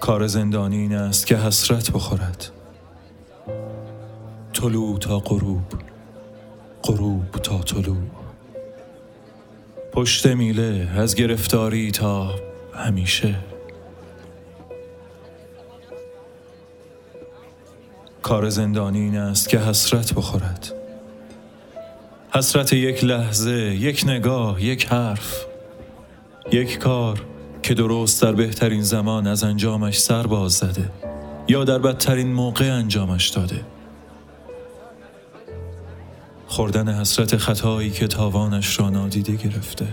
کار زندانی این است که حسرت بخورد. طلوع تا غروب غروب تا طلوع. پشت میله از گرفتاری تا همیشه. کار زندانی این است که حسرت بخورد. حسرت یک لحظه یک نگاه یک حرف یک کار. که درست در بهترین زمان از انجامش سر باز زده یا در بدترین موقع انجامش داده. خوردن حسرت خطایی که تاوانش را نادیده گرفته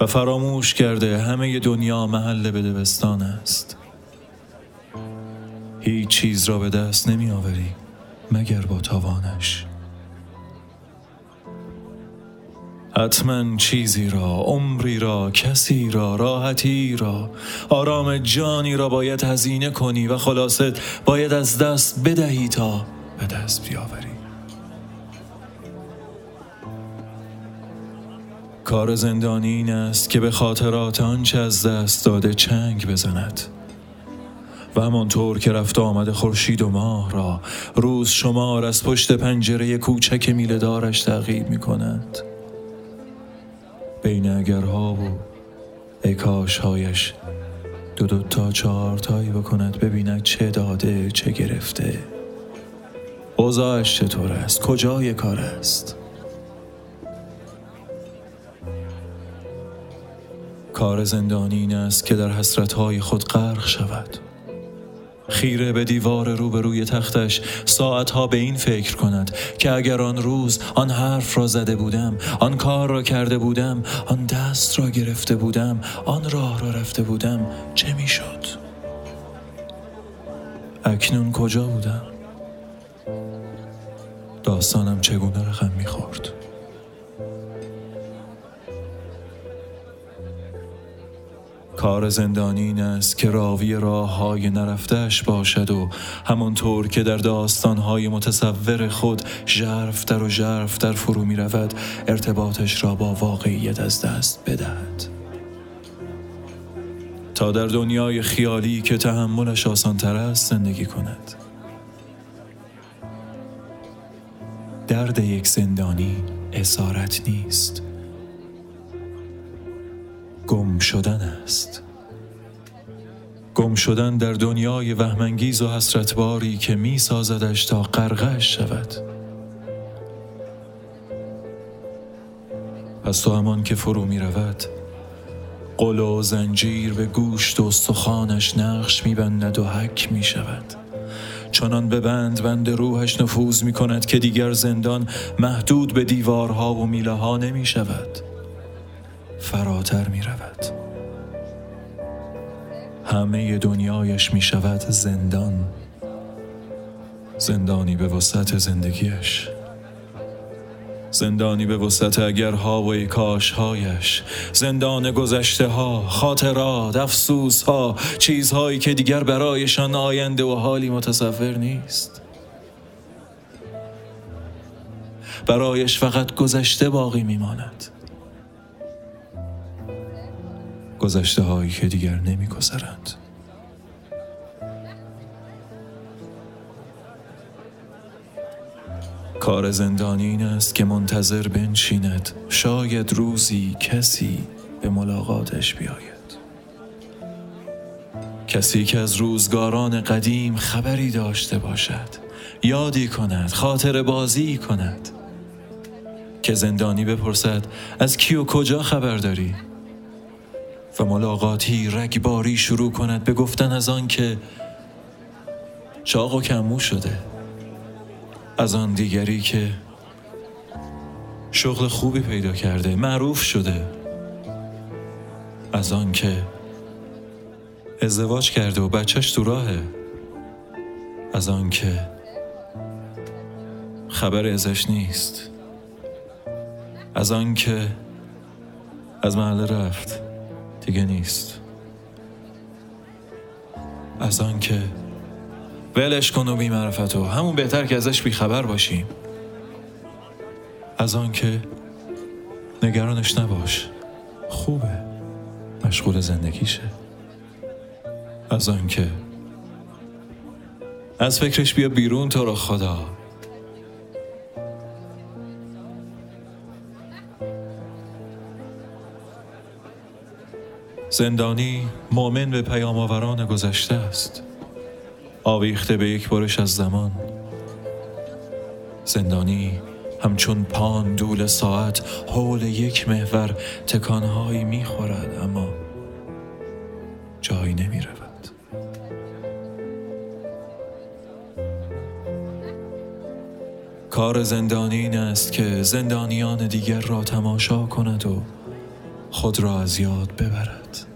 و فراموش کرده همه دنیا محل بدبستان است. هیچ چیز را به دست نمی آوری مگر با تاوانش. حتما چیزی را عمری را کسی را راحتی را آرام جانی را باید هزینه کنی و خلاصت باید از دست بدهی تا به دست بیاوری. کار زندانی این است که به خاطرات آنچه از دست داده چنگ بزند. و همانطور که رفت آمد خورشید و ماه را روز شمار از پشت پنجره کوچک میله دارش تعقیب می کند بین اگرها و اکاشهایش دو دو تا چهار تایی بکند ببیند چه داده چه گرفته. اوضاعش چطور است؟ کجای کار است؟ کار زندانی این است که در حسرتهای خود غرق شود. خیره به دیوار روبروی تختش. ساعتها به این فکر کند که اگر آن روز آن حرف را زده بودم آن کار را کرده بودم آن دست را گرفته بودم آن راه را رفته بودم چه می‌شد؟ اکنون کجا بودم؟ داستانم چگونه رقم می‌خورد؟ کار زندانی این است که راوی راه های نرفتهش باشد و همانطور که در داستان های متصور خود در و در فرو می رود ارتباطش را با واقعیت از دست بدهد. تا در دنیای خیالی که تحملش آسانتر است زندگی کند. درد یک زندانی اسارت نیست. گم شدن است. گم شدن در دنیای وهمانگیز و حسرتباری که می سازدش تا غرقش شود. پس تو همان که فرو می رود قل و زنجیر به گوشت و استخوانش نقش می بندد و حک می شود چنان به بند بند روحش نفوذ می کند که دیگر زندان محدود به دیوارها و میله ها نمی شود فراتر می رود. همه دنیایش می شود زندان. زندانی به وسط زندگیش. زندانی به وسط اگرها و هایش زندان گذشته ها خاطرات افسوس ها چیزهایی که دیگر برایشان آینده و حالی متصور نیست. برایش فقط گذشته باقی میماند. گذشته هایی که دیگر نمی گذرند. کار زندانی این است که منتظر بنشیند شاید روزی کسی به ملاقاتش بیاید. کسی که از روزگاران قدیم خبری داشته باشد یادی کند خاطر بازی کند. که زندانی بپرسد از کی و کجا خبر داری؟ و ملاقاتی رگباری شروع کند به گفتن از آن که چاق و کمو شده. از آن دیگری که شغل خوبی پیدا کرده معروف شده. از آن که ازدواج کرده و بچهش تو راهه. از آن که خبر ازش نیست. از آن که از محله رفت. دیگه نیست. از آن که ولش کن و بیمعرفتو همون بهتر که ازش بیخبر باشیم از آن که نگرانش نباش. خوبه. مشغول زندگیشه. از آن که از فکرش بیا بیرون تو رو خدا. زندانی مؤمن به پیام آوران گذشته است. آویخته به یک برش از زمان. زندانی همچون پان دول ساعت حول یک محور تکانهایی می‌خورد اما جایی نمی رود کار زندانی این است که زندانیان دیگر را تماشا کند و خود را از یاد ببرد.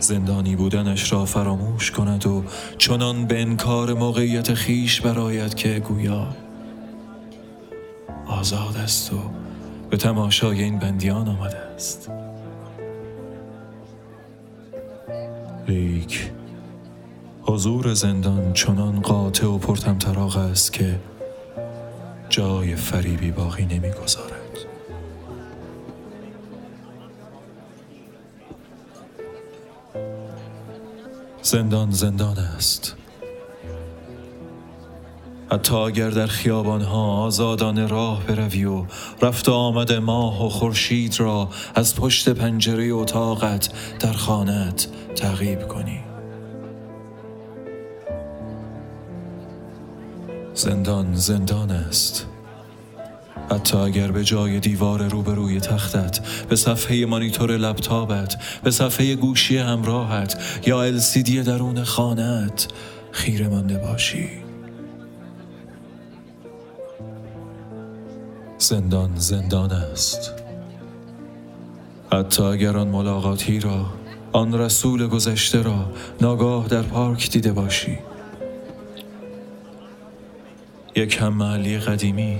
زندانی بودنش را فراموش کند و چنان به انکار موقعیت خیش براید که گویا آزاد است و به تماشای این بندیان آمده است. لیک حضور زندان چنان قاطع و پرتمطراق است که جای فریبی باقی نمی‌گذارد. زندان زندان است. حتی اگر در خیابانها آزادان راه بروی و رفت آمد ماه و خورشید را از پشت پنجره اتاقت در خانت تعقیب کنی. زندان زندان است. حتی اگر به جای دیوار روبروی تختت به صفحه مانیتور لپتاپت به صفحه گوشی همراهت یا السیدی درون خانت خیره مانده باشی. زندان زندان است. حتی اگر آن ملاقاتی را آن رسول گذشته را ناگاه در پارک دیده باشی. یک هم محلی قدیمی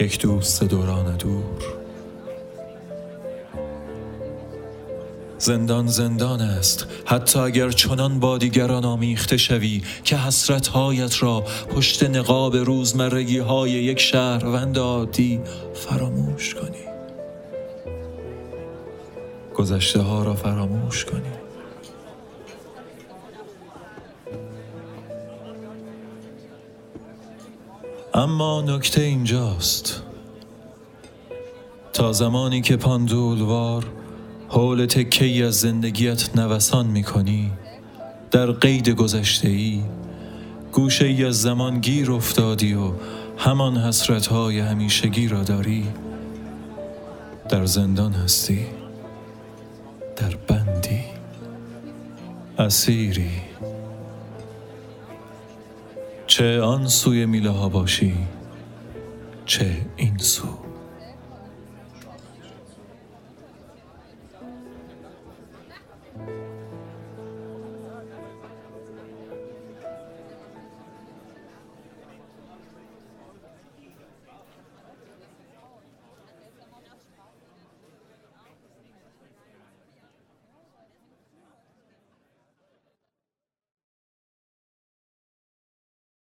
یک دوست دوران دور زندان زندان است. حتی اگر چنان با دیگران آمیخته شوی که حسرتهایت را پشت نقاب روزمرگی های یک شهروند عادی فراموش کنی. گذشته ها را فراموش کنی. اما نکته اینجاست. تا زمانی که پاندولوار حول تکه ای از زندگیت نوسان می کنی در قید گذشته ای گوشه ای از زمان گیر افتادی و همان حسرت های همیشگی را داری در زندان هستی در بندی. اسیری. چه آن سوی میله ها باشی چه این سو.